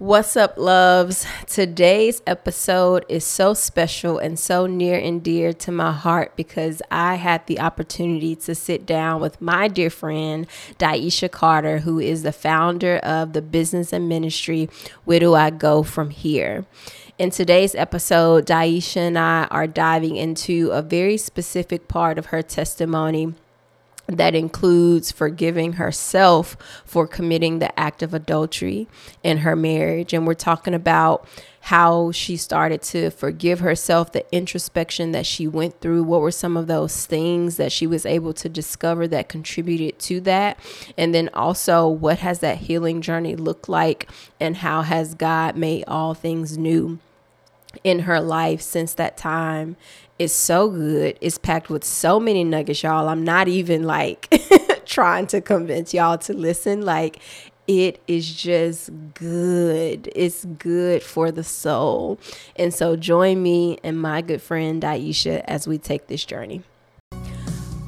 What's up, loves? Today's episode is so special and so near and dear to my heart because I had the opportunity to sit down with my dear friend, DiEsha Carter, who is the founder of the business and ministry, Where Do I Go From Here? In today's episode, DiEsha and I are diving into a very specific part of her testimony that includes forgiving herself for committing the act of adultery in her marriage. And we're talking about how she started to forgive herself, the introspection that she went through. What were some of those things that she was able to discover that contributed to that? And then also, what has that healing journey looked like? And how has God made all things new? in her life since that time is so good. It's packed with so many nuggets, y'all. I'm not even like trying to convince y'all to listen. Like, it is just good. It's good for the soul. And so, join me and my good friend DiEsha as we take this journey.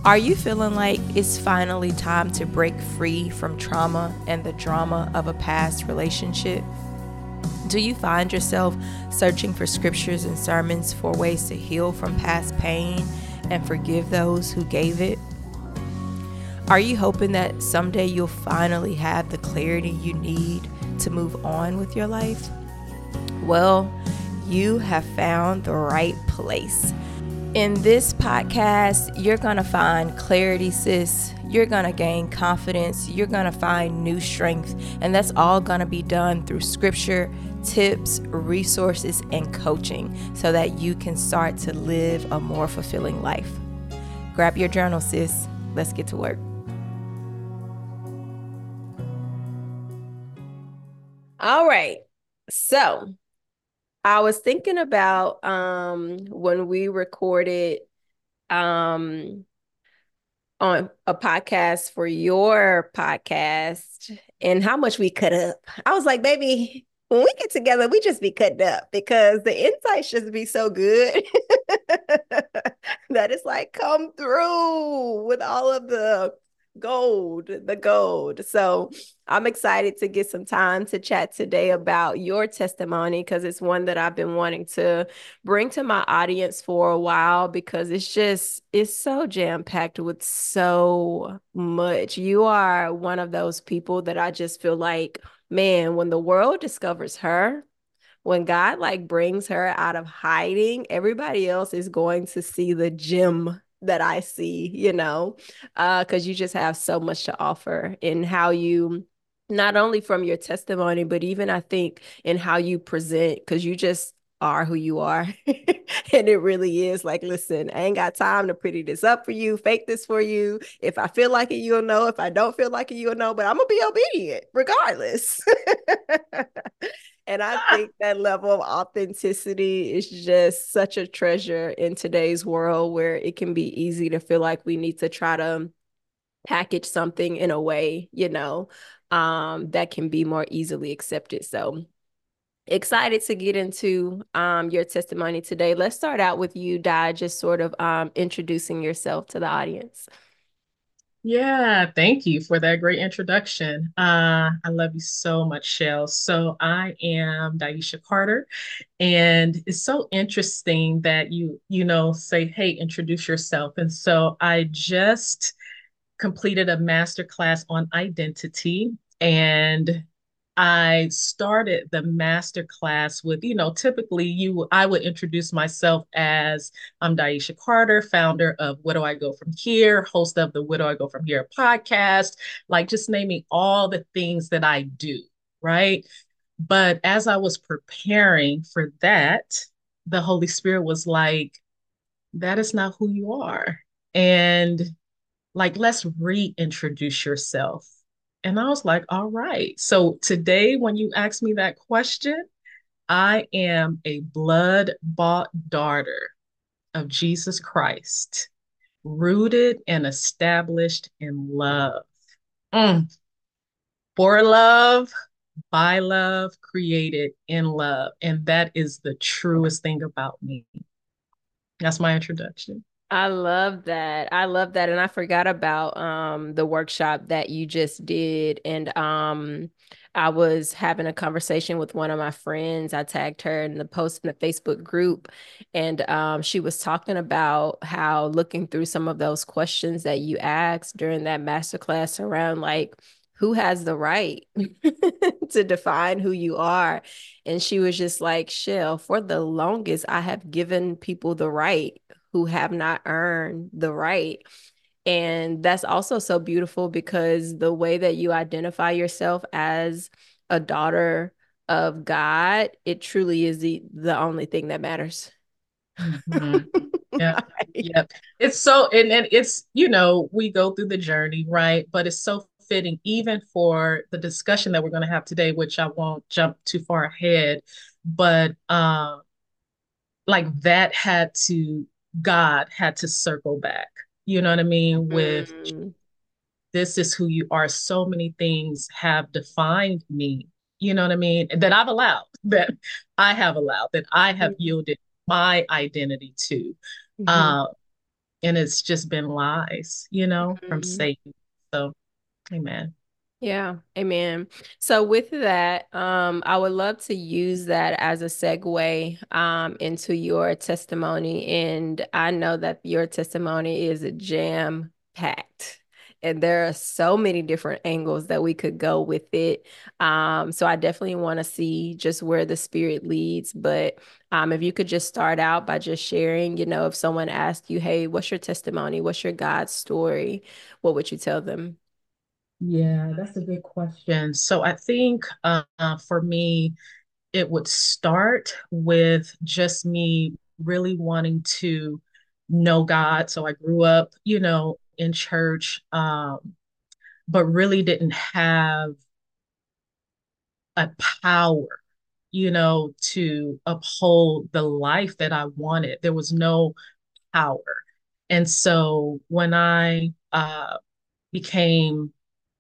Are you feeling like it's finally time to break free from trauma and the drama of a past relationship? Do you find yourself searching for scriptures and sermons for ways to heal from past pain and forgive those who gave it? Are you hoping that someday you'll finally have the clarity you need to move on with your life? Well, you have found the right place. In this podcast, you're going to find clarity, sis. You're going to gain confidence. You're going to find new strength. And that's all going to be done through scripture, tips, resources, and coaching so that you can start to live a more fulfilling life. Grab your journal, sis. Let's get to work. All right. So I was thinking about um when we recorded um on a podcast for your podcast and how much we cut up. I was like, baby, when we get together, we just be cutting up because the insights just be so good that it's like come through with all of the gold, the gold. So I'm excited to get some time to chat today about your testimony because it's one that I've been wanting to bring to my audience for a while because it's just, it's so jam packed with so much. You are one of those people that I just feel like man, when the world discovers her, when God like brings her out of hiding, everybody else is going to see the gem that I see, you know, because uh, you just have so much to offer in how you not only from your testimony, but even I think in how you present, because you just are who you are. and it really is like, listen, I ain't got time to pretty this up for you, fake this for you. If I feel like it, you'll know. If I don't feel like it, you'll know, but I'm going to be obedient regardless. and I think that level of authenticity is just such a treasure in today's world where it can be easy to feel like we need to try to package something in a way, you know, um, that can be more easily accepted. So excited to get into um, your testimony today. Let's start out with you, Di, just sort of um, introducing yourself to the audience. Yeah, thank you for that great introduction. Uh, I love you so much, Shell. So I am DiEsha Carter, and it's so interesting that you, you know, say, "Hey, introduce yourself." And so I just completed a master class on identity, and I started the master class with, you know, typically you I would introduce myself as I'm DiEsha Carter, founder of Where Do I Go From Here, host of the Where Do I Go From Here podcast, like just naming all the things that I do, right? But as I was preparing for that, the Holy Spirit was like, that is not who you are. And like, let's reintroduce yourself and I was like, all right. So today, when you ask me that question, I am a blood bought daughter of Jesus Christ, rooted and established in love. Mm. For love, by love, created in love. And that is the truest thing about me. That's my introduction. I love that. I love that. And I forgot about um the workshop that you just did. And um I was having a conversation with one of my friends. I tagged her in the post in the Facebook group, and um, she was talking about how looking through some of those questions that you asked during that masterclass around like who has the right to define who you are. And she was just like, Shell, for the longest, I have given people the right who have not earned the right. And that's also so beautiful because the way that you identify yourself as a daughter of God, it truly is the, the only thing that matters. Mm-hmm. Yeah. Yep. It's so and, and it's, you know, we go through the journey, right? But it's so fitting even for the discussion that we're going to have today, which I won't jump too far ahead, but um, like that had to God had to circle back. You know what I mean? With mm. this is who you are. So many things have defined me. You know what I mean? That I've allowed, that I have allowed, that I have mm-hmm. yielded my identity to. Mm-hmm. Uh, and it's just been lies, you know, mm-hmm. from Satan. So Amen. Yeah, amen. So with that, um, I would love to use that as a segue um, into your testimony. And I know that your testimony is jam packed. And there are so many different angles that we could go with it. Um, so I definitely want to see just where the spirit leads. But um, if you could just start out by just sharing, you know, if someone asked you, hey, what's your testimony? What's your God story? What would you tell them? Yeah, that's a good question. So I think uh, for me, it would start with just me really wanting to know God. So I grew up, you know, in church, um, but really didn't have a power, you know, to uphold the life that I wanted. There was no power. And so when I uh, became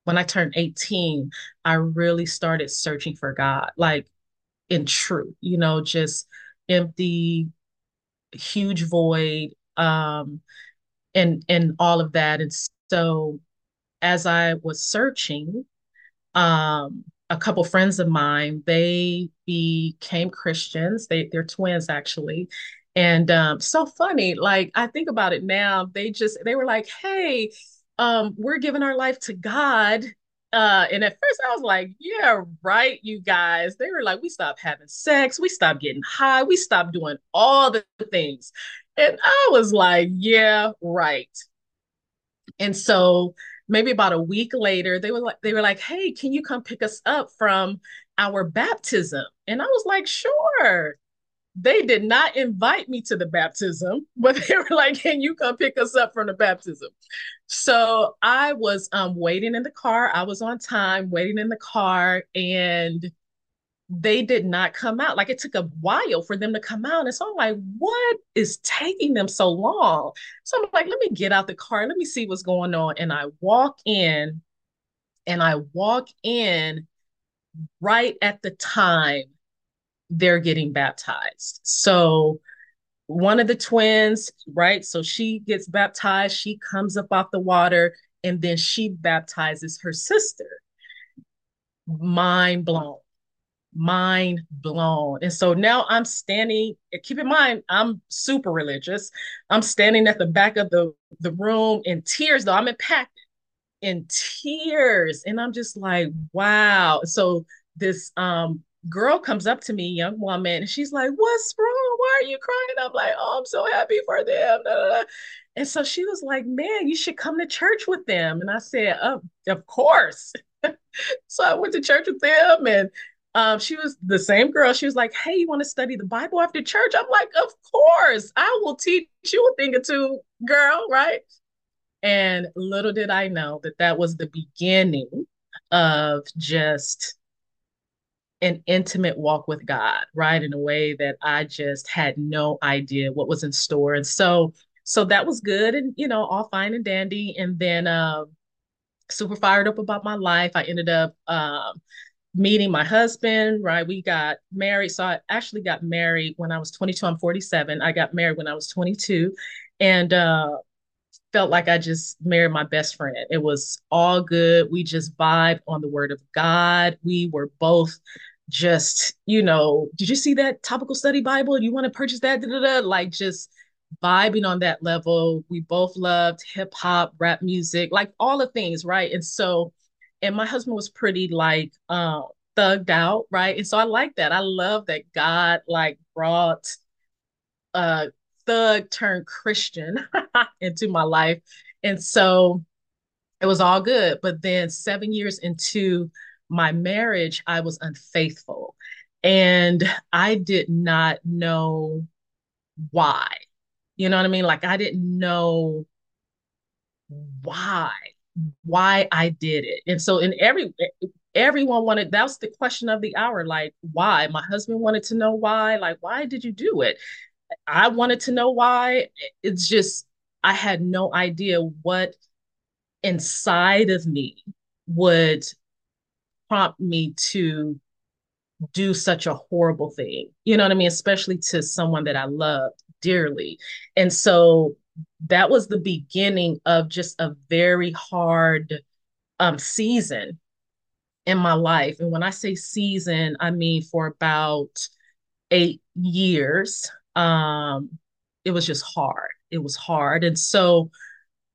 when I turned 18, I really started searching for God, like in truth, you know, just empty, huge void, um, and and all of that. And so as I was searching, um, a couple friends of mine, they became Christians. They they're twins actually. And um, so funny, like I think about it now, they just they were like, hey, um, we're giving our life to God. Uh, and at first I was like, yeah, right, you guys. They were like, we stopped having sex, we stopped getting high, we stopped doing all the things. And I was like, yeah, right. And so maybe about a week later, they were like, they were like, hey, can you come pick us up from our baptism? And I was like, sure they did not invite me to the baptism, but they were like, "Can you come pick us up from the baptism?" So I was um, waiting in the car. I was on time, waiting in the car, and they did not come out. Like it took a while for them to come out, and so I'm like, "What is taking them so long?" So I'm like, "Let me get out the car. Let me see what's going on." And I walk in, and I walk in right at the time they're getting baptized. So one of the twins, right? So she gets baptized, she comes up off the water, and then she baptizes her sister. Mind blown. Mind blown. And so now I'm standing, keep in mind, I'm super religious. I'm standing at the back of the, the room in tears, though I'm impacted in tears. And I'm just like, wow. So this um girl comes up to me, young woman, and she's like, What's wrong? Why are you crying? I'm like, Oh, I'm so happy for them. And so she was like, Man, you should come to church with them. And I said, oh, Of course. so I went to church with them and um, she was the same girl. She was like, Hey, you want to study the Bible after church? I'm like, Of course, I will teach you a thing or two, girl, right? And little did I know that that was the beginning of just an intimate walk with God, right? In a way that I just had no idea what was in store. And so, so that was good and, you know, all fine and dandy. And then, um, super fired up about my life. I ended up, um, meeting my husband, right? We got married. So I actually got married when I was 22. I'm 47. I got married when I was 22. And, uh, felt like I just married my best friend. It was all good. We just vibed on the word of God. We were both just, you know, did you see that topical study Bible? Do you want to purchase that? Da, da, da. Like just vibing on that level. We both loved hip hop, rap music, like all the things, right? And so, and my husband was pretty like um thugged out, right? And so I like that. I love that God like brought uh thug turned Christian into my life. And so it was all good. But then seven years into my marriage, I was unfaithful. And I did not know why. You know what I mean? Like I didn't know why, why I did it. And so in every everyone wanted that was the question of the hour like why my husband wanted to know why like why did you do it I wanted to know why. It's just, I had no idea what inside of me would prompt me to do such a horrible thing. You know what I mean? Especially to someone that I loved dearly. And so that was the beginning of just a very hard um, season in my life. And when I say season, I mean for about eight years um it was just hard it was hard and so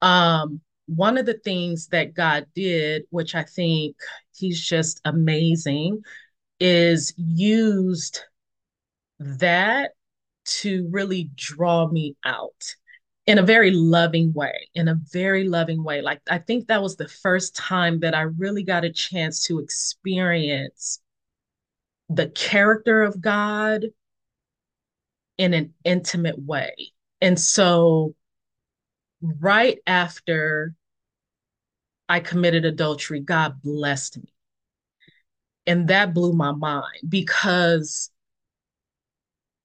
um one of the things that god did which i think he's just amazing is used that to really draw me out in a very loving way in a very loving way like i think that was the first time that i really got a chance to experience the character of god in an intimate way. And so, right after I committed adultery, God blessed me. And that blew my mind because,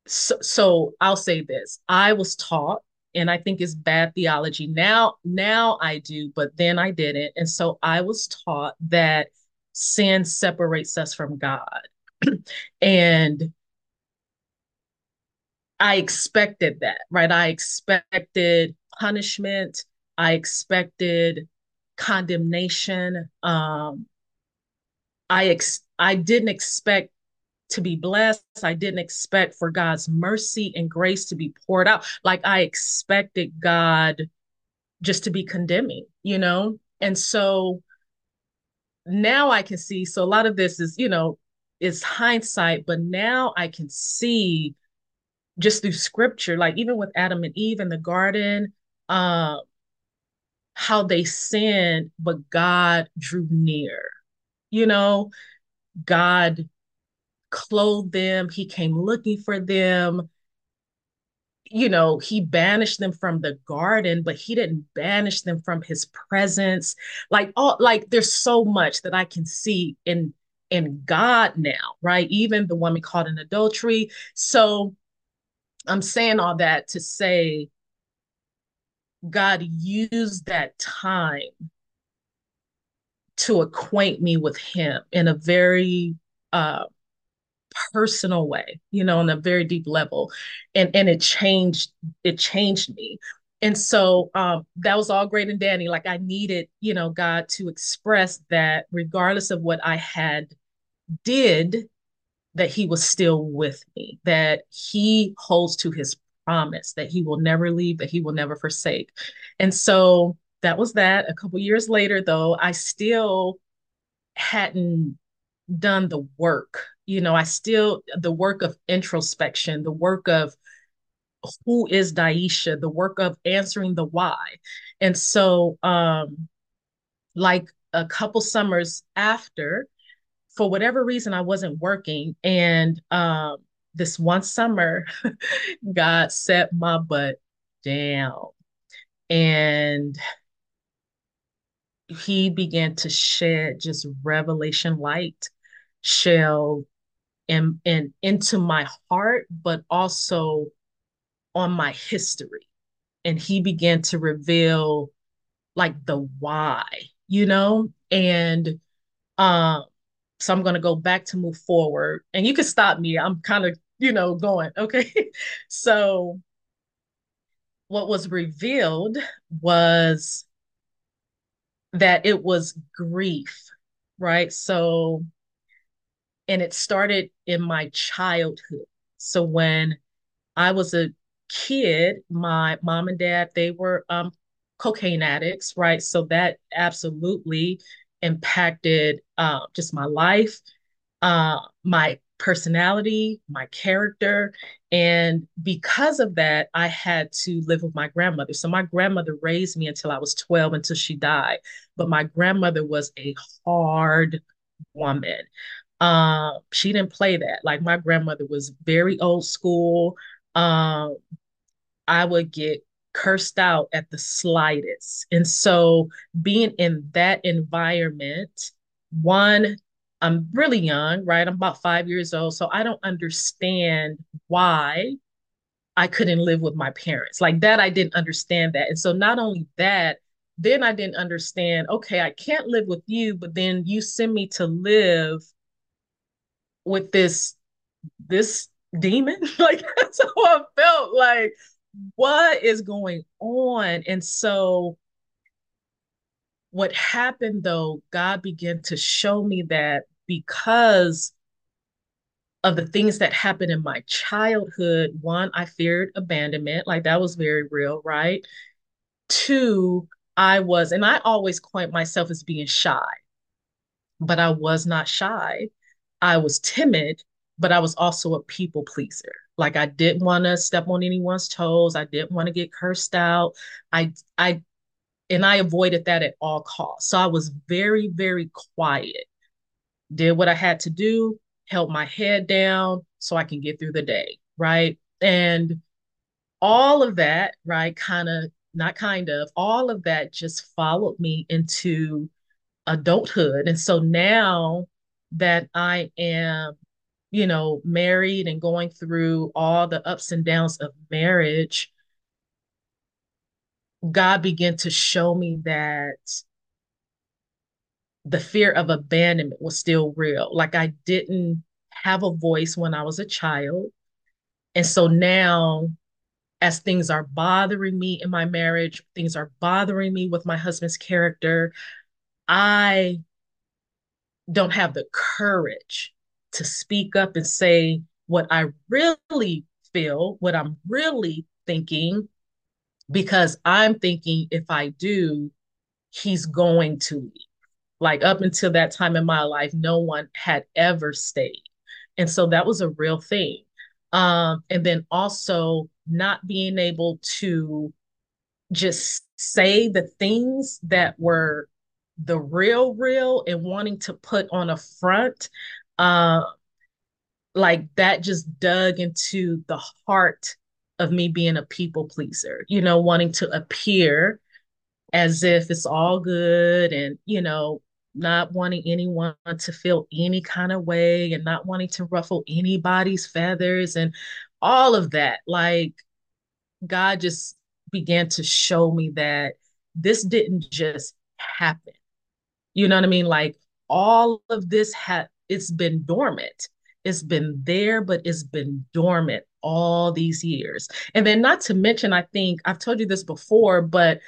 so, so I'll say this I was taught, and I think it's bad theology. Now, now I do, but then I didn't. And so I was taught that sin separates us from God. and I expected that, right? I expected punishment. I expected condemnation. Um, I ex- I didn't expect to be blessed. I didn't expect for God's mercy and grace to be poured out. Like I expected God just to be condemning, you know? And so now I can see. So a lot of this is, you know, is hindsight, but now I can see just through scripture, like even with Adam and Eve in the garden, uh, how they sinned, but God drew near. You know, God clothed them, He came looking for them. You know, He banished them from the garden, but He didn't banish them from His presence. Like all, like there's so much that I can see in in God now, right? Even the woman caught in adultery. So I'm saying all that to say God used that time to acquaint me with him in a very uh, personal way, you know, on a very deep level. And and it changed, it changed me. And so um, that was all great and dandy. Like I needed, you know, God to express that regardless of what I had did, that he was still with me, that he holds to his promise, that he will never leave, that he will never forsake. And so that was that. A couple years later, though, I still hadn't done the work. You know, I still, the work of introspection, the work of who is DiEsha, the work of answering the why. And so, um, like a couple summers after, for whatever reason, I wasn't working. And um, this one summer, God set my butt down. And he began to shed just revelation light, shell and, and into my heart, but also on my history. And he began to reveal like the why, you know? And um so I'm going to go back to move forward. And you can stop me. I'm kind of, you know, going. Okay. so what was revealed was that it was grief, right? So, and it started in my childhood. So when I was a kid, my mom and dad, they were um, cocaine addicts, right? So that absolutely impacted uh, just my life, uh, my personality, my character. And because of that, I had to live with my grandmother. So my grandmother raised me until I was 12 until she died. But my grandmother was a hard woman. Uh, she didn't play that. Like my grandmother was very old school. Um, I would get cursed out at the slightest. And so being in that environment, one, I'm really young, right? I'm about five years old. So I don't understand why I couldn't live with my parents. Like that, I didn't understand that. And so not only that, then I didn't understand, okay, I can't live with you, but then you send me to live with this this demon. like that's how I felt. Like, what is going on? And so what happened though, God began to show me that because of the things that happened in my childhood, one, I feared abandonment, like that was very real, right? Two, I was, and I always coined myself as being shy, but I was not shy. I was timid, but I was also a people pleaser. Like I didn't want to step on anyone's toes. I didn't want to get cursed out. I I and I avoided that at all costs. So I was very, very quiet did what I had to do, held my head down so I can get through the day, right? And all of that, right, kind of, not kind of, all of that just followed me into adulthood. And so now that I am, you know, married and going through all the ups and downs of marriage, God began to show me that the fear of abandonment was still real. Like I didn't have a voice when I was a child. And so now, as things are bothering me in my marriage, things are bothering me with my husband's character, I don't have the courage to speak up and say what I really feel, what I'm really thinking, because I'm thinking if I do, he's going to leave. Like up until that time in my life, no one had ever stayed. And so that was a real thing. Um, and then also not being able to just say the things that were the real, real and wanting to put on a front. Uh, like that just dug into the heart of me being a people pleaser, you know, wanting to appear as if it's all good and, you know, not wanting anyone to feel any kind of way and not wanting to ruffle anybody's feathers and all of that. Like God just began to show me that this didn't just happen. You know what I mean? Like all of this had it's been dormant. It's been there, but it's been dormant all these years. And then not to mention, I think I've told you this before, but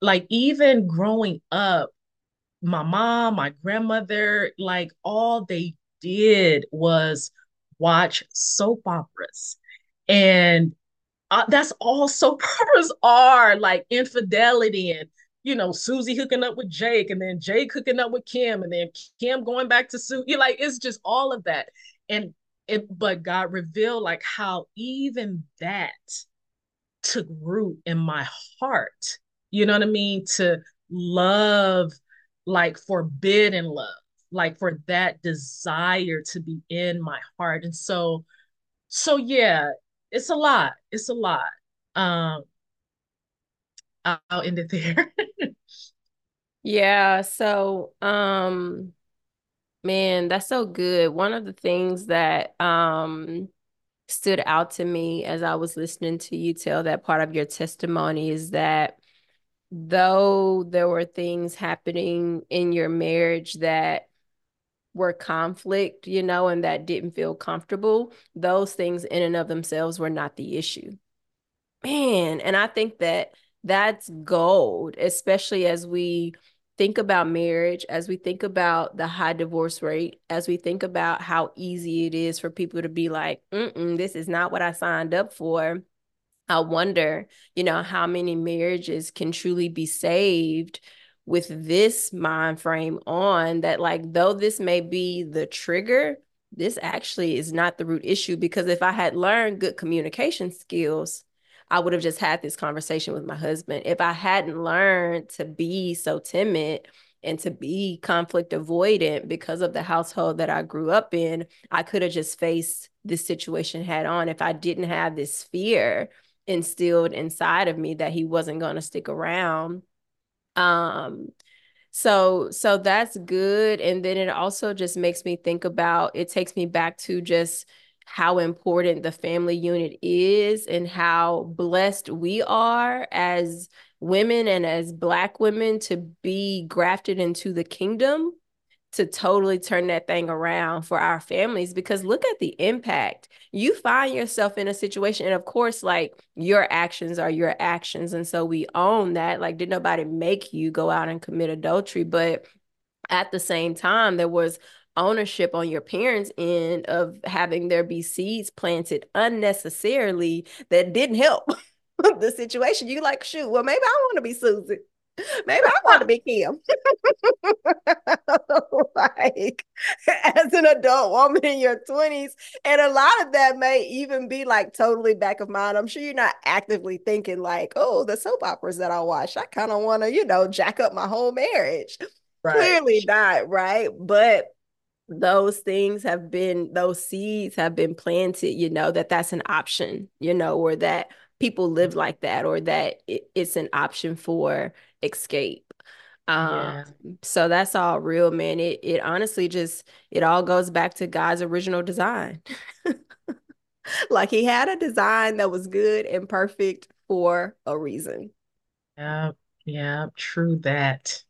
like even growing up, my mom, my grandmother, like all they did was watch soap operas. And uh, that's all soap operas are like infidelity and, you know, Susie hooking up with Jake and then Jake hooking up with Kim and then Kim going back to Sue. You like, it's just all of that. And it, but God revealed like how even that took root in my heart. You know what I mean? To love like forbidden love, like for that desire to be in my heart. And so, so yeah, it's a lot. It's a lot. Um, I'll end it there. yeah. So, um, man, that's so good. One of the things that um stood out to me as I was listening to you tell that part of your testimony is that though there were things happening in your marriage that were conflict, you know, and that didn't feel comfortable, those things in and of themselves were not the issue. Man, and I think that that's gold, especially as we think about marriage, as we think about the high divorce rate, as we think about how easy it is for people to be like, this is not what I signed up for. I wonder, you know, how many marriages can truly be saved with this mind frame on that, like, though this may be the trigger, this actually is not the root issue. Because if I had learned good communication skills, I would have just had this conversation with my husband. If I hadn't learned to be so timid and to be conflict avoidant because of the household that I grew up in, I could have just faced this situation head on. If I didn't have this fear instilled inside of me that he wasn't going to stick around. Um, so so that's good and then it also just makes me think about it takes me back to just how important the family unit is and how blessed we are as women and as black women to be grafted into the kingdom to totally turn that thing around for our families because look at the impact. You find yourself in a situation, and of course, like your actions are your actions. And so we own that. Like, did nobody make you go out and commit adultery? But at the same time, there was ownership on your parents' end of having there be seeds planted unnecessarily that didn't help the situation. You like, shoot, well, maybe I want to be Susie. Maybe I want to be Kim. like as an adult woman in your 20s. And a lot of that may even be like totally back of mind. I'm sure you're not actively thinking like, oh, the soap operas that I watch, I kind of want to, you know, jack up my whole marriage. Right. Clearly not, right? But those things have been those seeds have been planted you know that that's an option you know or that people live like that or that it, it's an option for escape. Um yeah. so that's all real man. It it honestly just it all goes back to God's original design. Like he had a design that was good and perfect for a reason. Yeah yeah true that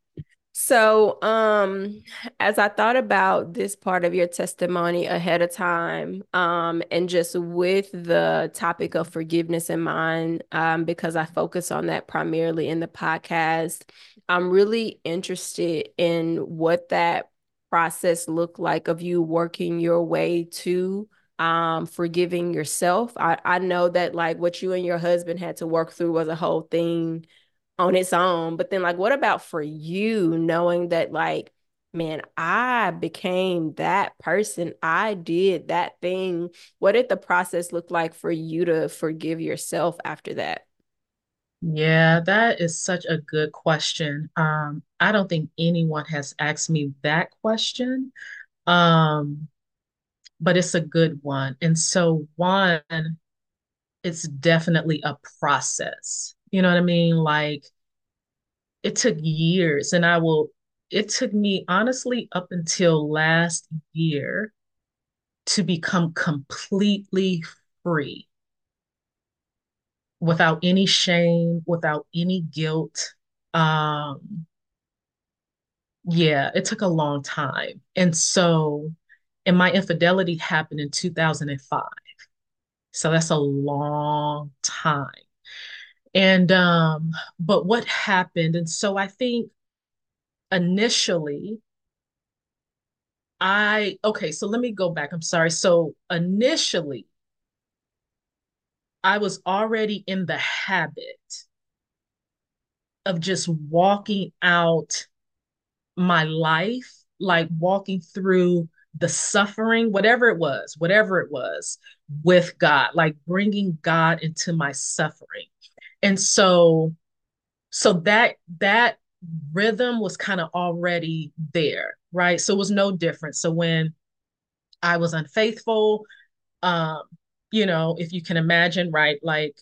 so, um, as I thought about this part of your testimony ahead of time, um, and just with the topic of forgiveness in mind, um, because I focus on that primarily in the podcast, I'm really interested in what that process looked like of you working your way to um forgiving yourself. I, I know that like what you and your husband had to work through was a whole thing on its own. But then, like, what about for you knowing that, like, man, I became that person. I did that thing. What did the process look like for you to forgive yourself after that? Yeah, that is such a good question. Um, I don't think anyone has asked me that question. Um, but it's a good one. And so one, it's definitely a process. You know what I mean? Like it took years and I will it took me honestly up until last year to become completely free without any shame, without any guilt. Um yeah, it took a long time. And so and my infidelity happened in 2005. So that's a long time. And um, but what happened? And so I think initially, I okay, so let me go back. I'm sorry. So initially, I was already in the habit of just walking out my life, like walking through the suffering, whatever it was, whatever it was, with God, like bringing God into my suffering. And so so that that rhythm was kind of already there, right? So it was no different. So when I was unfaithful, um, you know, if you can imagine, right, like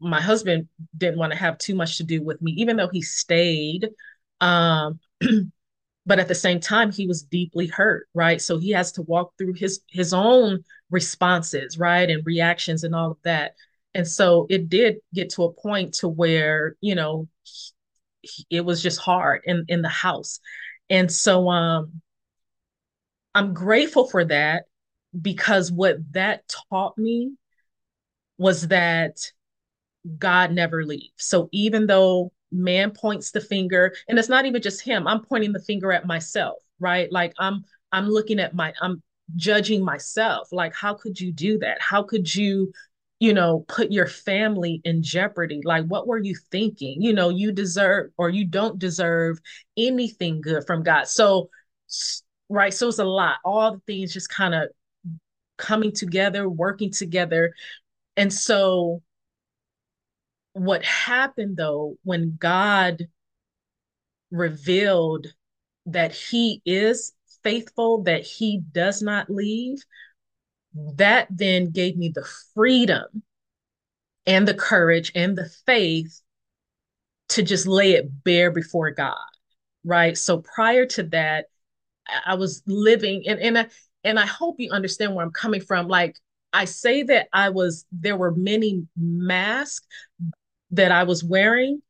my husband didn't want to have too much to do with me, even though he stayed. Um, but at the same time, he was deeply hurt, right? So he has to walk through his his own responses, right, and reactions and all of that. And so it did get to a point to where, you know, it was just hard in, in the house. And so um I'm grateful for that because what that taught me was that God never leaves. So even though man points the finger, and it's not even just him, I'm pointing the finger at myself, right? Like I'm I'm looking at my I'm judging myself. Like, how could you do that? How could you, you know, put your family in jeopardy? Like, what were you thinking? You know, you deserve or you don't deserve anything good from God. So, right. So it's a lot. All the things just kind of coming together, working together. And so what happened though when God revealed that he is faithful, that he does not leave, that then gave me the freedom and the courage and the faith to just lay it bare before God. Right. So prior to that, I was living and and I, and I hope you understand where I'm coming from. Like I say that I was there were many masks, that I was wearing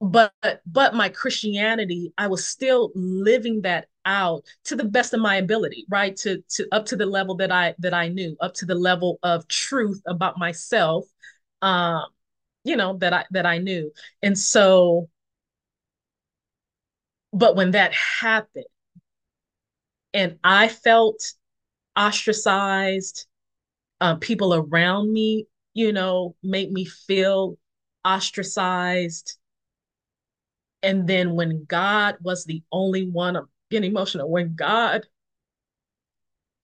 but but my christianity i was still living that out to the best of my ability right to to up to the level that i that i knew up to the level of truth about myself um you know that i that i knew and so but when that happened and i felt ostracized um, people around me you know, make me feel ostracized. And then when God was the only one, I'm getting emotional, when God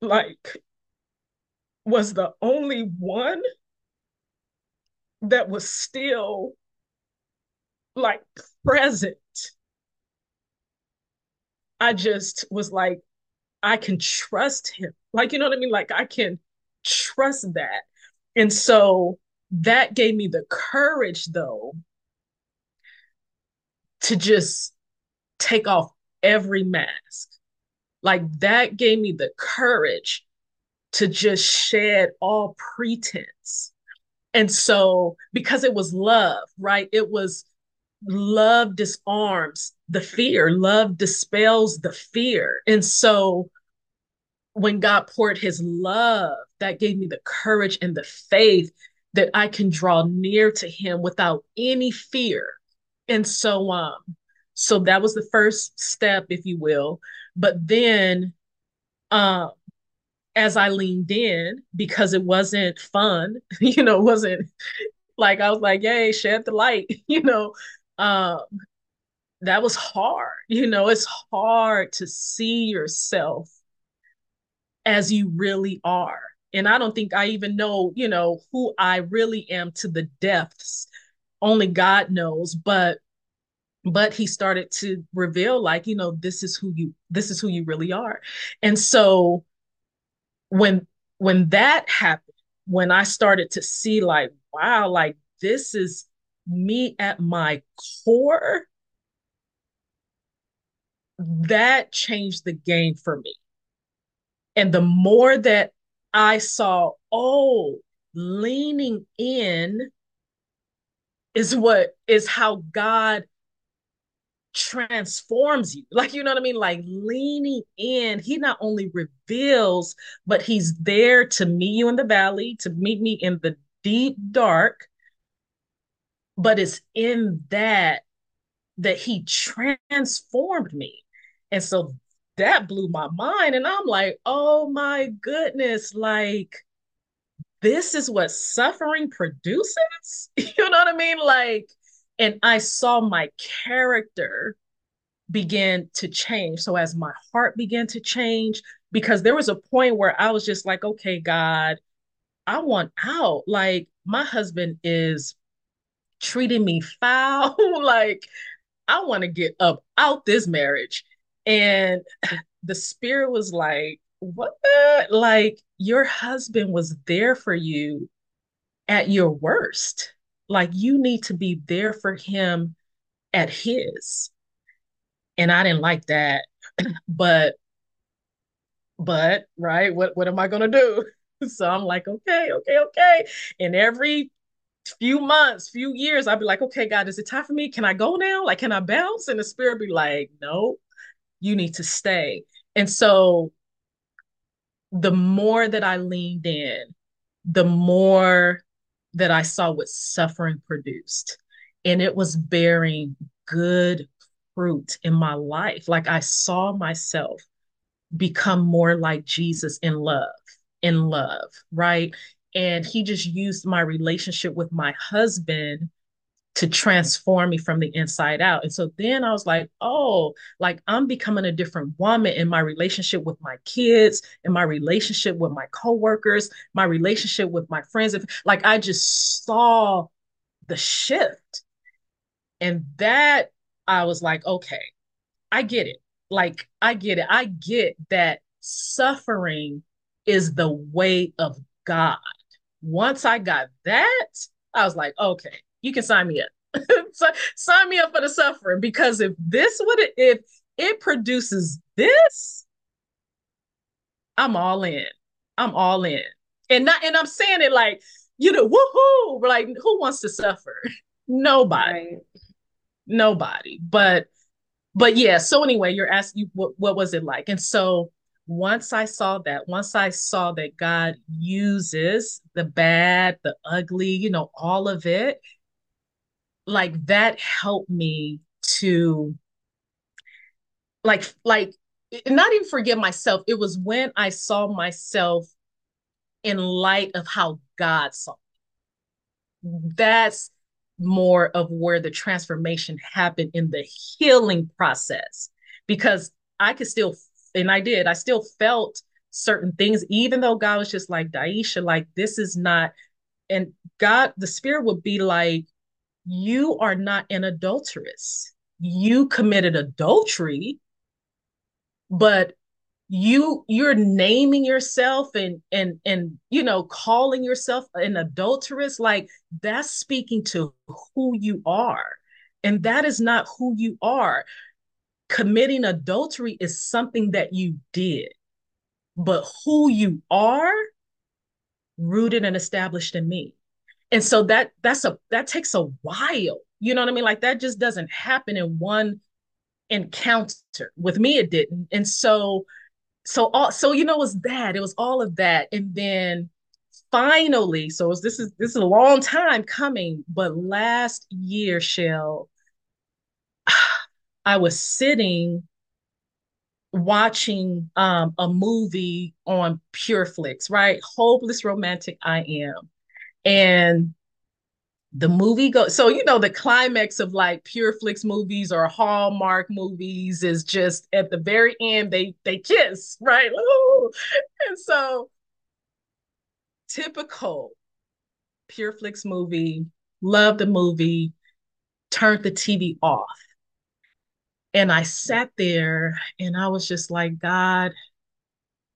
like was the only one that was still like present. I just was like, I can trust him. Like, you know what I mean? Like, I can trust that. And so that gave me the courage, though, to just take off every mask. Like that gave me the courage to just shed all pretense. And so, because it was love, right? It was love disarms the fear, love dispels the fear. And so, when God poured his love, that gave me the courage and the faith that I can draw near to him without any fear. And so um so that was the first step if you will. But then um as I leaned in because it wasn't fun, you know, wasn't like I was like, "Yay, shed the light," you know. Um that was hard. You know, it's hard to see yourself as you really are. And I don't think I even know, you know, who I really am to the depths. Only God knows, but but he started to reveal like, you know, this is who you this is who you really are. And so when when that happened, when I started to see like, wow, like this is me at my core, that changed the game for me and the more that I saw, oh, leaning in is what is how God transforms you. Like, you know what I mean? Like leaning in, he not only reveals, but he's there to meet you in the valley, to meet me in the deep dark. But it's in that that he transformed me. And so that blew my mind. And I'm like, oh my goodness, like this is what suffering produces. you know what I mean? Like, and I saw my character begin to change. So as my heart began to change, because there was a point where I was just like, okay, God, I want out. Like, my husband is treating me foul. like, I want to get up out this marriage. And the spirit was like, what? Like, your husband was there for you at your worst. Like, you need to be there for him at his. And I didn't like that. but, but, right, what, what am I going to do? So I'm like, okay, okay, okay. And every few months, few years, I'd be like, okay, God, is it time for me? Can I go now? Like, can I bounce? And the spirit be like, no, you need to stay. And so the more that I leaned in, the more that I saw what suffering produced. And it was bearing good fruit in my life. Like I saw myself become more like Jesus in love, in love, right? And he just used my relationship with my husband to transform me from the inside out. And so then I was like, oh, like I'm becoming a different woman in my relationship with my kids, in my relationship with my coworkers, my relationship with my friends. Like I just saw the shift. And that I was like, okay, I get it. Like I get it. I get that suffering is the way of God. Once I got that, I was like, okay, you can sign me up. sign me up for the suffering because if this would if it produces this, I'm all in. I'm all in. And not and I'm saying it like, you know, woohoo, like who wants to suffer? Nobody. Right. Nobody. But but yeah, so anyway, you're asking what what was it like? And so once I saw that, once I saw that God uses the bad, the ugly, you know, all of it, like that helped me to like like not even forgive myself. It was when i saw myself in light of how god saw me. That's more of where the transformation happened in the healing process because i could still and i did i still felt certain things even though god was just like DiEsha like this is not and god the spirit would be like you are not an adulteress. You committed adultery, but you you're naming yourself and and and you know calling yourself an adulteress. Like that's speaking to who you are. And that is not who you are. Committing adultery is something that you did. But who you are rooted and established in me and so that that's a that takes a while you know what i mean? Like that just doesn't happen in one encounter. With me it didn't. And so so all so you know it was that it was all of that. And then finally so was, this is this is a long time coming but last year shell i was sitting watching um a movie on Pure Flix right? Hopeless romantic i am and the movie goes so you know the climax of like Pure Flix movies or hallmark movies is just at the very end they they kiss right Ooh. and so typical Pure Flix movie loved the movie turned the tv off and i sat there and i was just like god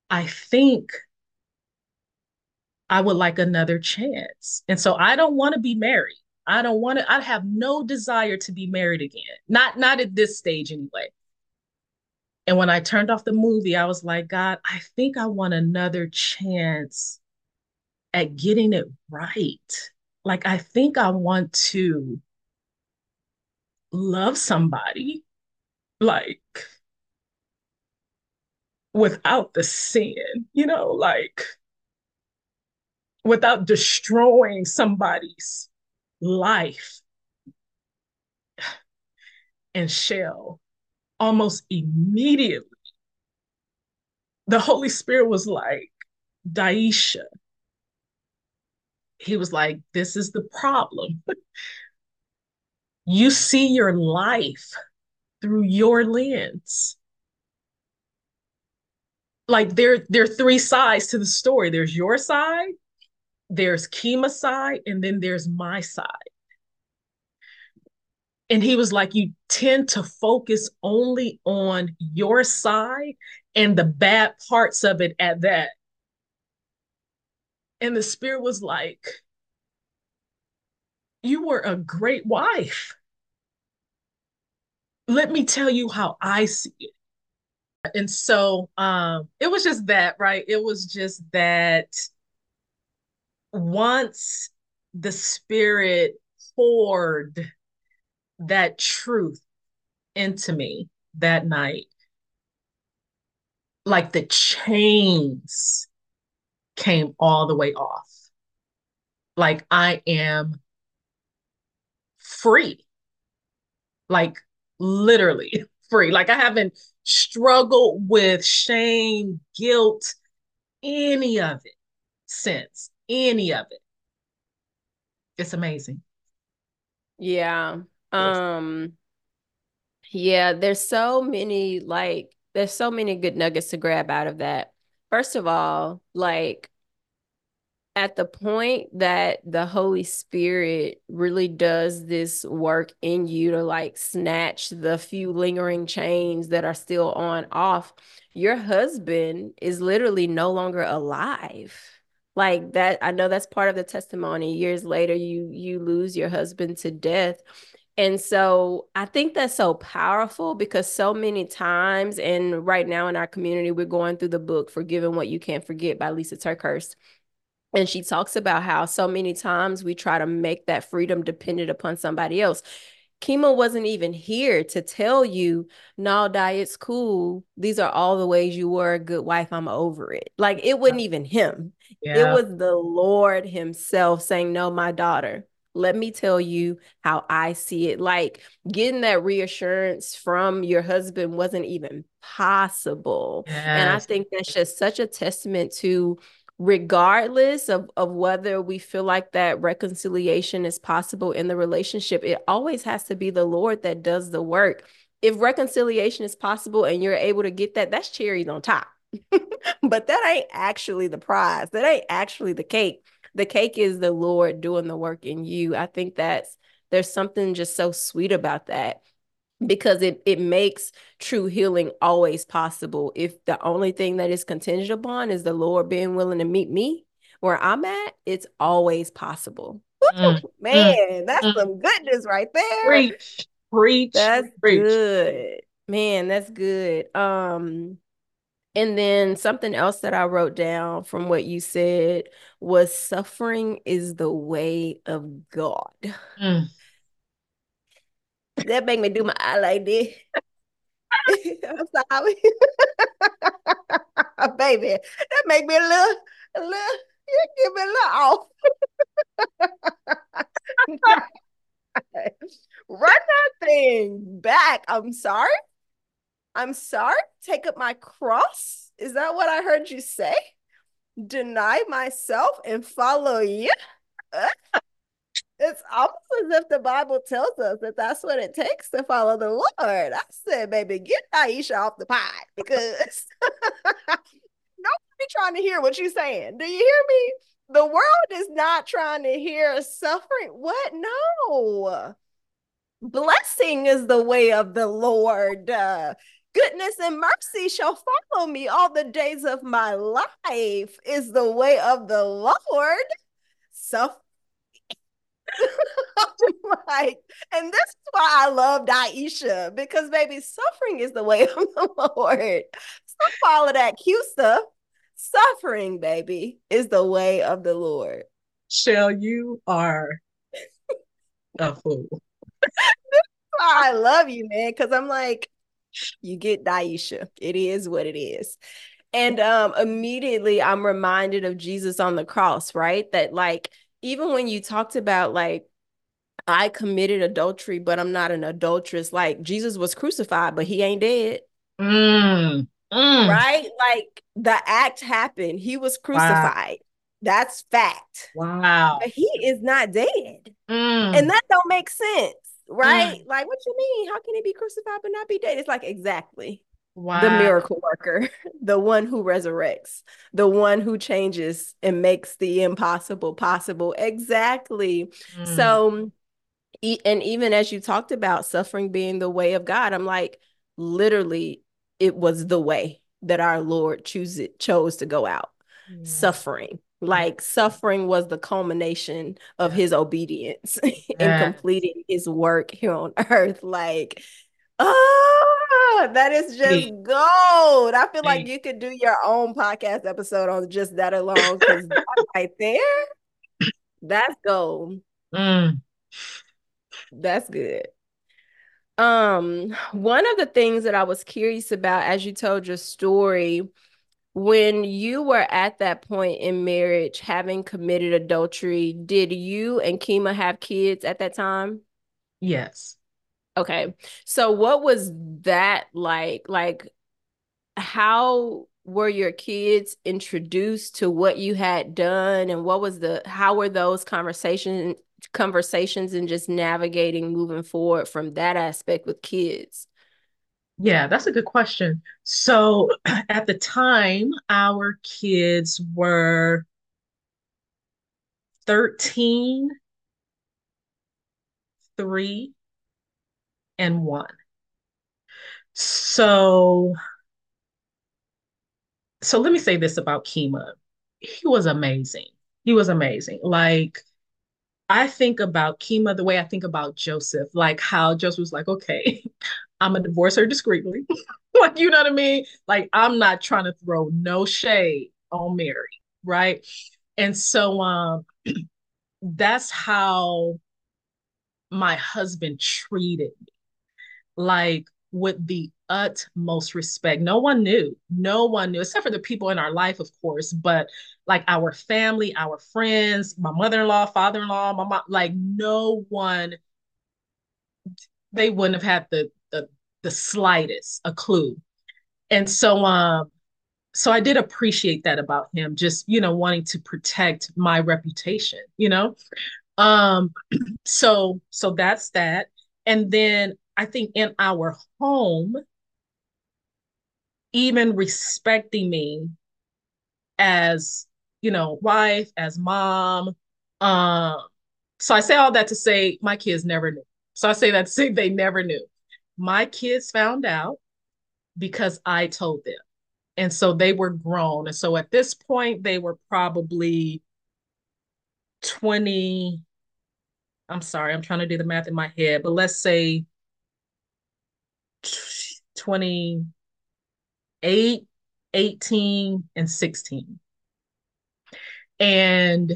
i think I would like another chance. And so I don't want to be married. I don't want to, I have no desire to be married again. Not not at this stage anyway. And when I turned off the movie, I was like, God, I think I want another chance at getting it right. Like I think I want to love somebody like without the sin, you know, like without destroying somebody's life and shell. Almost immediately the holy spirit was like DiEsha he was like this is the problem. You see your life through your lens. Like there there are three sides to the story. There's your side there's Kima side and then there's my side. And he was like, you tend to focus only on your side and the bad parts of it at that. And the spirit was like, you were a great wife. Let me tell you how I see it. And so um, it was just that, right? It was just that once the spirit poured that truth into me that night, like the chains came all the way off. like I am free, like literally free. Like I haven't struggled with shame, guilt, any of it since, any of it. It's amazing. Yeah. Um yeah, there's so many like there's so many good nuggets to grab out of that. First of all, like at the point that the Holy Spirit really does this work in you to like snatch the few lingering chains that are still on off, your husband is literally no longer alive. Like that, I know that's part of the testimony. Years later, you you lose your husband to death. And so I think that's so powerful because so many times, and right now in our community, we're going through the book Forgiving What You Can't Forget by Lysa TerKeurst. And she talks about how so many times we try to make that freedom dependent upon somebody else. Kima wasn't even here to tell you, no, diet's cool. These are all the ways you were a good wife. I'm over it. Like it wasn't even him. Yeah. It was the Lord Himself saying, No, my daughter, let me tell you how I see it. Like getting that reassurance from your husband wasn't even possible. Yes. And I think that's just such a testament to regardless of, of whether we feel like that reconciliation is possible in the relationship, it always has to be the Lord that does the work. If reconciliation is possible and you're able to get that, that's cherries on top. but that ain't actually the prize. That ain't actually the cake. The cake is the Lord doing the work in you. I think that's there's something just so sweet about that because it it makes true healing always possible if the only thing that is contingent upon is the lord being willing to meet me where i'm at it's always possible mm, man mm, that's mm. some goodness right there preach preach that's preach. good man that's good um and then something else that I wrote down from what you said was suffering is the way of God. That make me do my eye like this. I'm sorry. Baby, that make me a little, a little, you give me a little off. Run that thing back. I'm sorry. I'm sorry. Take up my cross. Is that what I heard you say? Deny myself and follow you? It's almost as if the Bible tells us that that's what it takes to follow the Lord. I said, baby, get Aisha off the pot because nobody trying to hear what you're saying. Do you hear me? The world is not trying to hear suffering. What? No. Blessing is the way of the Lord. Uh, goodness and mercy shall follow me all the days of my life, is the way of the Lord. Suffering like, and this is why I love Aisha because baby, suffering is the way of the Lord. Stop all of that cute stuff. Suffering, baby, is the way of the Lord. Shell, you are a fool. I love you, man, because I'm like, you get DiEsha. It is what it is. And um immediately I'm reminded of Jesus on the cross, right? That like even when you talked about like I committed adultery, but I'm not an adulteress. Like Jesus was crucified, but he ain't dead. Mm, mm. Right? Like the act happened. He was crucified. Wow. That's fact. Wow. But he is not dead. Mm. And that don't make sense. Right? Mm. Like, what you mean? How can he be crucified but not be dead? It's like exactly. Wow. The miracle worker, the one who resurrects, the one who changes and makes the impossible possible. Exactly. Mm. So, and even as you talked about suffering being the way of God, I'm like, literally, it was the way that our Lord choose it, chose to go out. Mm. Suffering. Like suffering was the culmination of yeah. his obedience yeah. in completing his work here on earth. Like, oh, that is just gold. I feel like you could do your own podcast episode on just that alone because right there, that's gold. Mm. That's good. Um, one of the things that I was curious about as you told your story when you were at that point in marriage, having committed adultery, did you and Kima have kids at that time? Yes. Okay. So what was that like? Like how were your kids introduced to what you had done and what was the how were those conversations conversations and just navigating moving forward from that aspect with kids? Yeah, that's a good question. So at the time, our kids were 13, 3, and 1. So so let me say this about Kima. He was amazing. He was amazing. Like I think about Kima the way I think about Joseph, like how Joseph was like, okay, I'm gonna divorce her discreetly. like, you know what I mean? Like, I'm not trying to throw no shade on Mary, right? And so um that's how my husband treated me. Like with the utmost respect. No one knew. No one knew, except for the people in our life, of course, but like our family, our friends, my mother-in-law, father-in-law, my mom, like no one, they wouldn't have had the the, the slightest a clue. And so um so I did appreciate that about him, just you know, wanting to protect my reputation, you know. Um so so that's that. And then I think in our home, even respecting me as you know wife as mom um so i say all that to say my kids never knew. So i say that to say they never knew. My kids found out because i told them. And so they were grown. And so at this point they were probably 20 i'm sorry i'm trying to do the math in my head but let's say 20 8, 18, and 16. And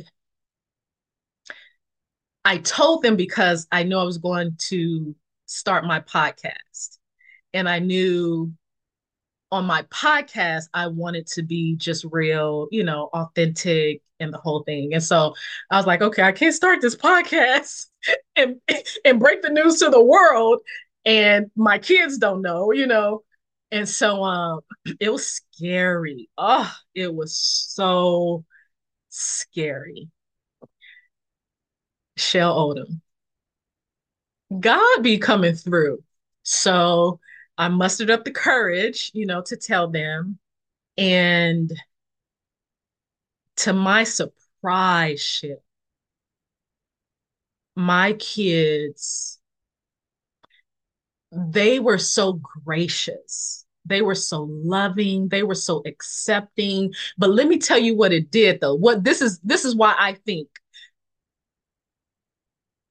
I told them because I knew I was going to start my podcast. And I knew on my podcast, I wanted to be just real, you know, authentic and the whole thing. And so I was like, okay, I can't start this podcast and and break the news to the world and my kids don't know, you know. And so um it was scary. Oh, it was so scary. Shell Odom. God be coming through. So I mustered up the courage, you know, to tell them. And to my surprise, shit, my kids, they were so gracious. They were so loving. They were so accepting. But let me tell you what it did though. What this is this is why i think.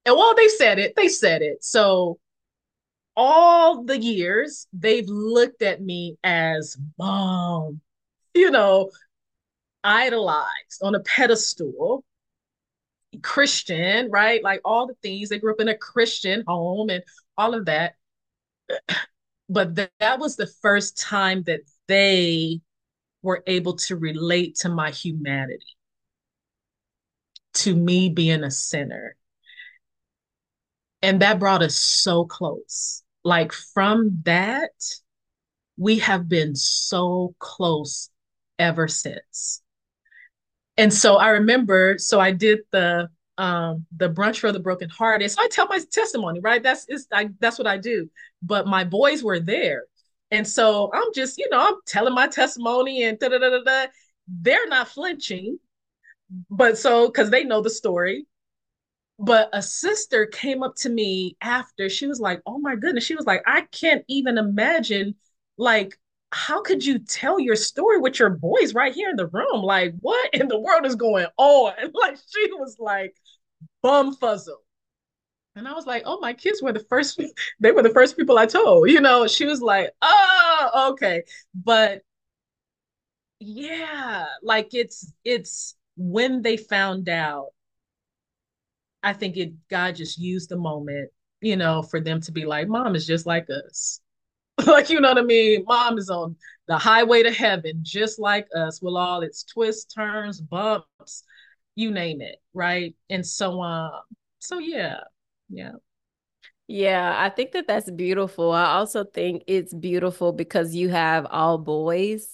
And while they said it. They said it. So all the years they've looked at me as mom you know idolized on a pedestal. Christian right? Like all the things. They grew up in a christian home and all of that but th- that was the first time that they were able to relate to my humanity, to me being a sinner. And that brought us so close. Like from that, we have been so close ever since. And so I remember, so I did the um the brunch for the broken hearted. So I tell my testimony, right? That's is that's what I do. But my boys were there. And so I'm just, you know, I'm telling my testimony and da da da da da. They're not flinching, but so because they know the story. But a sister came up to me after she was like, Oh my goodness. She was like, I can't even imagine, like, how could you tell your story with your boys right here in the room? Like, what in the world is going on? Like, she was like, bumfuzzled. And I was like, oh, my kids were the first, they were the first people I told. You know, she was like, oh, okay. But yeah, like it's it's when they found out, I think it God just used the moment, you know, for them to be like, mom is just like us. like you know what I mean. Mom is on the highway to heaven, just like us, with all its twists, turns, bumps, you name it, right? And so, um, so yeah, yeah. Yeah, I think that that's beautiful. I also think it's beautiful because you have all boys,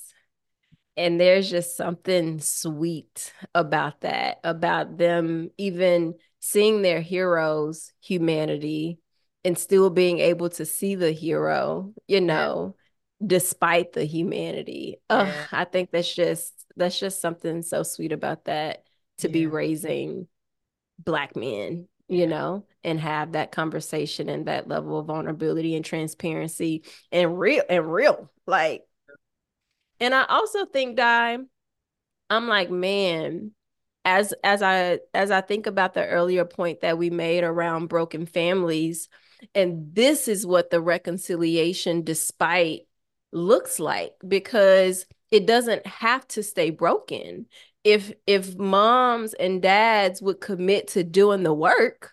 and there's just something sweet about that, about them even seeing their heroes' humanity and still being able to see the hero, you Yeah. know, despite the humanity. Ugh, I think that's just that's just something so sweet about that to be raising black men, you know, and have that conversation and that level of vulnerability and transparency and real and real. Like, and I also think, Di, I'm like, man, as as I as I think about the earlier point that we made around broken families, and this is what the reconciliation despite looks like because it doesn't have to stay broken. If if moms and dads would commit to doing the work,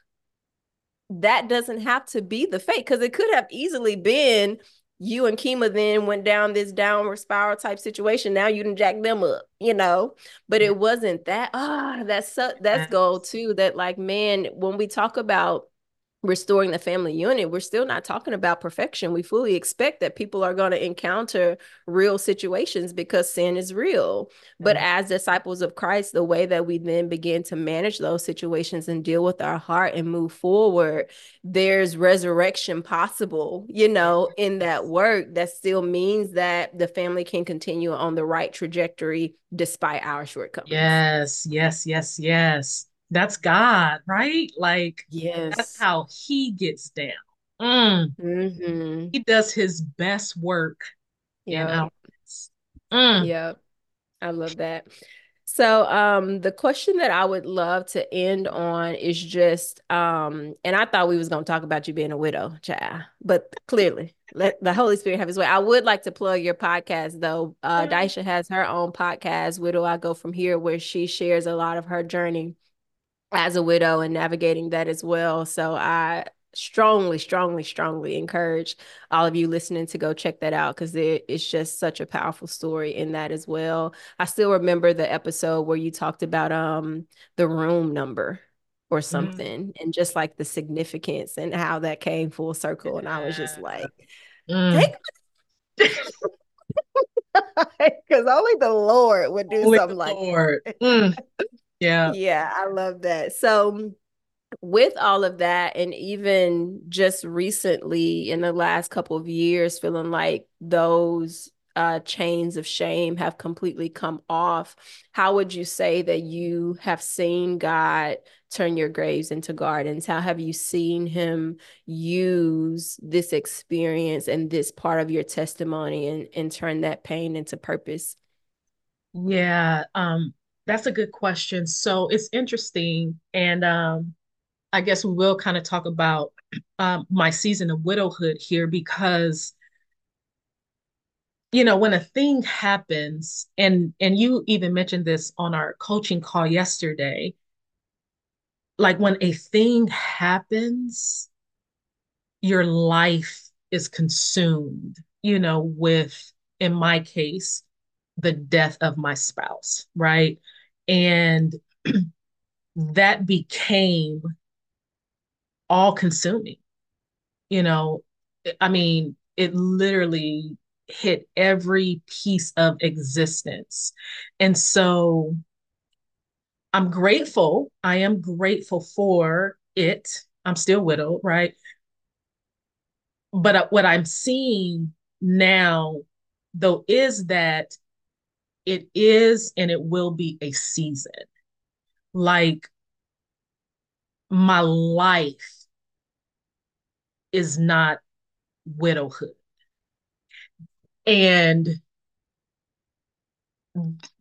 that doesn't have to be the fate because it could have easily been you and Kima then went down this downward spiral type situation. Now you didn't jack them up, you know. But it wasn't that. Ah, that's so that's gold too. That like, man, when we talk about restoring the family unit, we're still not talking about perfection. We fully expect that people are going to encounter real situations because sin is real. But as disciples of Christ, the way that we then begin to manage those situations and deal with our heart and move forward, there's resurrection possible, you know, in that work that still means that the family can continue on the right trajectory despite our shortcomings. Yes, yes, yes, yes. That's God, right? Like yes, that's how he gets down. Mm. Mm-hmm. He does his best work Yeah. Mm. Yep. I love that. So, um, the question that I would love to end on is just, um, and I thought we was gonna talk about you being a widow, child, but clearly let the Holy Spirit have his way. I would like to plug your podcast though. Uh, DiEsha has her own podcast, Widow I Go From Here, where she shares a lot of her journey as a widow and navigating that as well. So I strongly, strongly, strongly encourage all of you listening to go check that out because it's just such a powerful story in that as well. I still remember the episode where you talked about um the room number or Mm. something and just like the significance and how that came full circle. And I was just Yeah. like, Mm. because only the Lord would do Only something like Lord. Mm. Yeah. Yeah, I love that. So, with all of that, and even just recently in the last couple of years, feeling like those uh, chains of shame have completely come off, how would you say that you have seen God turn your graves into gardens? How have you seen Him use this experience and this part of your testimony and, and turn that pain into purpose? Yeah. Um, that's a good question. So it's interesting. And um, I guess we will kind of talk about um, my season of widowhood here because you know when a thing happens and and you even mentioned this on our coaching call yesterday like when a thing happens your life is consumed you know with in my case the death of my spouse right and that became all consuming you know? I mean it literally hit every piece of existence. And so i'm grateful. I am grateful for it. I'm still widowed right? But uh, what i'm seeing now though is that it is and it will be a season. Like my life is not widowhood. And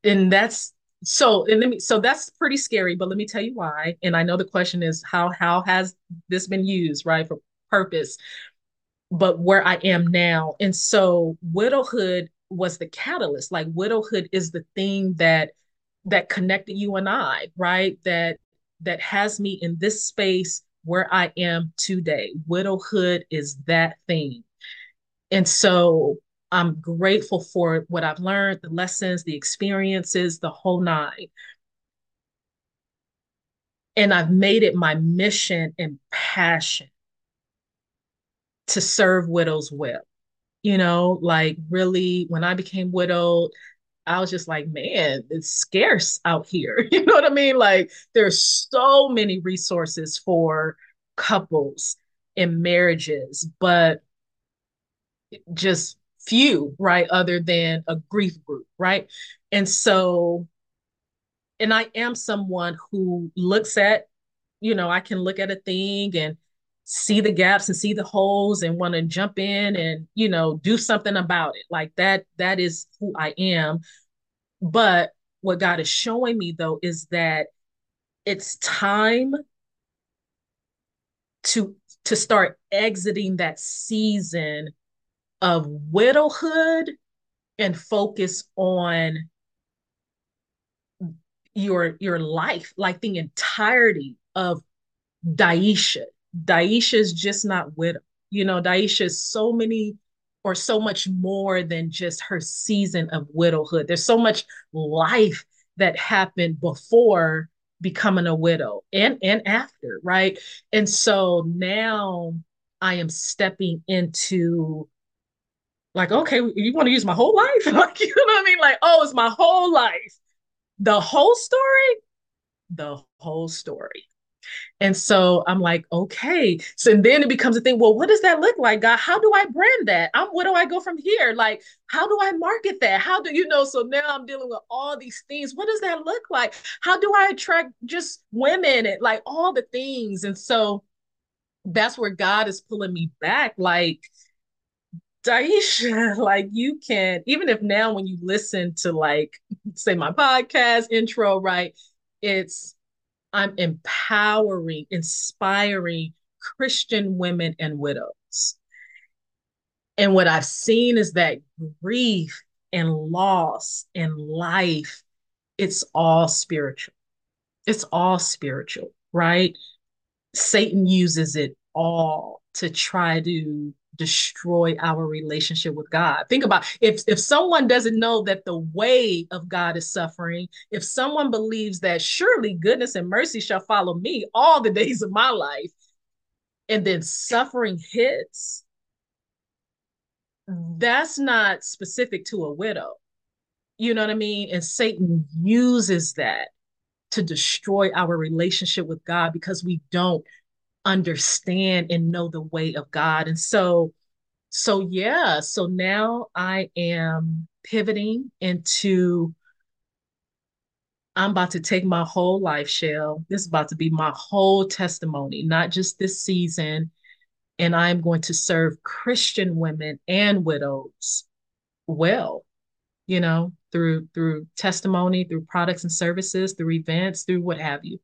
and that's so and let me so that's pretty scary but let me tell you why. And i know the question is how how has this been used right for purpose? But where i am now. And so widowhood was the catalyst like widowhood is the thing that that connected you and i right that that has me in this space where i am today widowhood is that thing And so I'm grateful for what I've learned, the lessons, the experiences, the whole nine. And I've made it my mission and passion to serve widows well. You know, like really, when I became widowed, I was just like, man, it's scarce out here. You know what I mean? Like, there's so many resources for couples and marriages, but just few, right? Other than a grief group, right? And so, and I am someone who looks at, you know, I can look at a thing and see the gaps and see the holes and want to jump in and, you know, do something about it. Like that, that is who I am. But what God is showing me though is that it's time to to start exiting that season of widowhood and focus on your your life, like the entirety of DiEsha. DiEsha is just not widow. You know, DiEsha is so many or so much more than just her season of widowhood. There's so much life that happened before becoming a widow and and after, right? And so now I am stepping into like, okay, you want to use my whole life? like, you know what I mean? Like, oh, it's my whole life. The whole story, the whole story. And so I'm like, okay. So then it becomes a thing. Well, what does that look like, God? How do I brand that? I'm where do I go from here? Like, how do I market that? How do you know? So now I'm dealing with all these things. What does that look like? How do I attract just women and like all the things? And so that's where God is pulling me back. Like, DiEsha, like you can, even if now when you listen to like say my podcast intro, right? It's I'm empowering, inspiring Christian women and widows. And what I've seen is that grief and loss and life, it's all spiritual. It's all spiritual, right? Satan uses it all to try to destroy our relationship with God. Think about if if someone doesn't know that the way of God is suffering, if someone believes that surely goodness and mercy shall follow me all the days of my life, and then suffering hits, that's not specific to a widow. You know what I mean? And Satan uses that to destroy our relationship with God because we don't understand and know the way of God. And so, so yeah, so now I am pivoting into I'm about to take my whole life, Shell. This is about to be my whole testimony, not just this season. And I'm going to serve Christian women and widows well, you know, through through testimony, through products and services, through events, through what have you.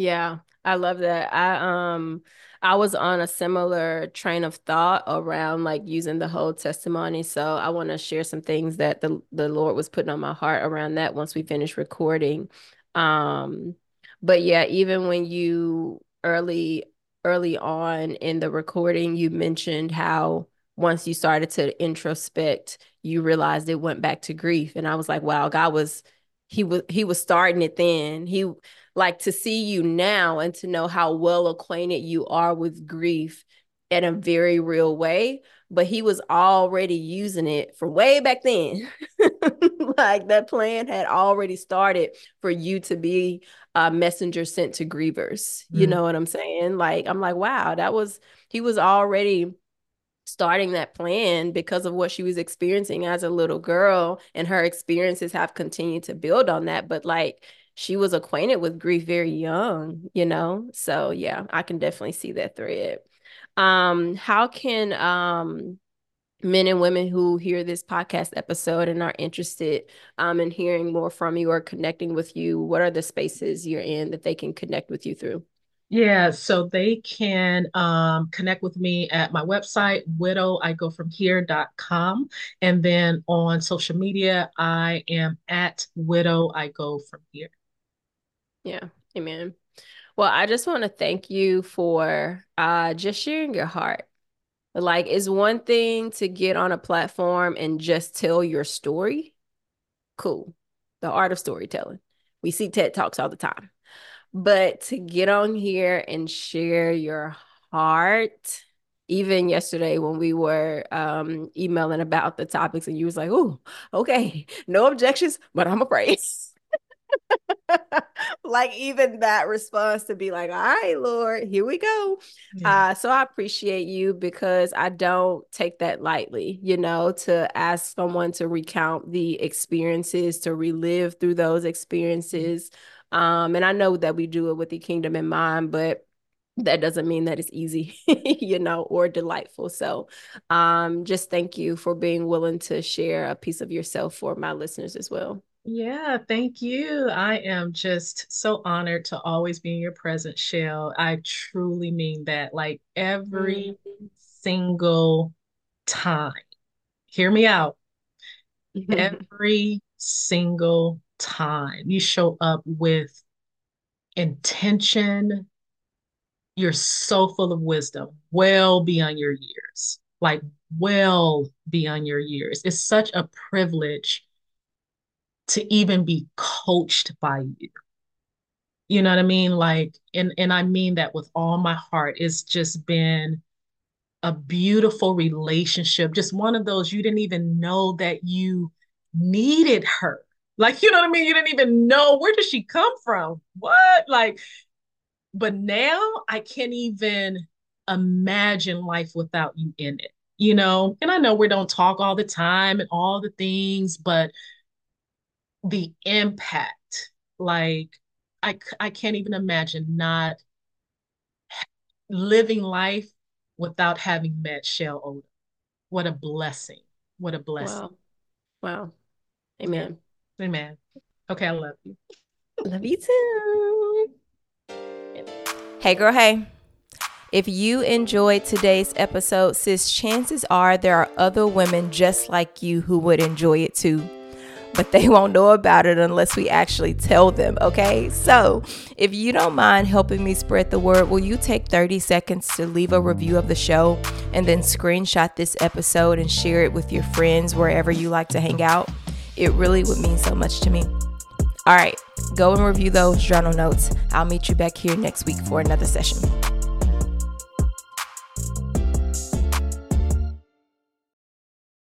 Yeah, I love that. I um I was on a similar train of thought around like using the whole testimony. So I want to share some things that the the Lord was putting on my heart around that once we finish recording. Um but yeah, even when you early early on in the recording you mentioned how once you started to introspect, you realized it went back to grief and I was like, wow, God was he was he was starting it then. He like to see you now and to know how well acquainted you are with grief in a very real way but he was already using it from way back then. Like that plan had already started for you to be a messenger sent to grievers. You mm know what i'm saying? Like i'm like wow that was he was already starting that plan because of what she was experiencing as a little girl and her experiences have continued to build on that. But like she was acquainted with grief very young, you know? So yeah, I can definitely see that thread. Um, how can um men and women who hear this podcast episode and are interested um in hearing more from you or connecting with you, what are the spaces you're in that they can connect with you through? Yeah, so they can um, connect with me at my website, widowigofromhere.com. And then on social media, I am at widow I go from here. Yeah. Amen. Well, I just want to thank you for uh, just sharing your heart Like, it's one thing to get on a platform and just tell your story. Cool. The art of storytelling. We see TED Talks all the time. But to get on here and share your heart, even yesterday when we were um, emailing about the topics, and you was like, "Oh, okay, no objections, but I'm a afraid." like even that response to be like, all right, Lord, here we go. Yeah. Uh, so I appreciate you because I don't take that lightly, you know, to ask someone to recount the experiences, to relive through those experiences. Um, and I know that we do it with the kingdom in mind, but that doesn't mean that it's easy, you know, or delightful. So, um, just thank you for being willing to share a piece of yourself for my listeners as well. Yeah, thank you. I am just so honored to always be in your presence, Shell. I truly mean that. Like every mm-hmm. single time, hear me out. every single time you show up with intention, you're so full of wisdom, well beyond your years, like well beyond your years. It's such a privilege to even be coached by you. You know what I mean? Like, and and I mean that with all my heart. It's just been a beautiful relationship. Just one of those you didn't even know that you needed her. Like, you know what I mean? You didn't even know where did she come from? What? Like, but now I can't even imagine life without you in it, you know? And I know we don't talk all the time and all the things, but the impact like i i can't even imagine not living life without having met Shell Oda. What a blessing. What a blessing. Wow. Wow. Amen. Yeah. Amen. Okay, I love you. Love you too. Hey girl, hey. If you enjoyed today's episode, sis, chances are there are other women just like you who would enjoy it too but they won't know about it unless we actually tell them, okay? So, if you don't mind helping me spread the word, will you take 30 seconds to leave a review of the show and then screenshot this episode and share it with your friends wherever you like to hang out? It really would mean so much to me. All right, go and review those journal notes. I'll meet you back here next week for another session.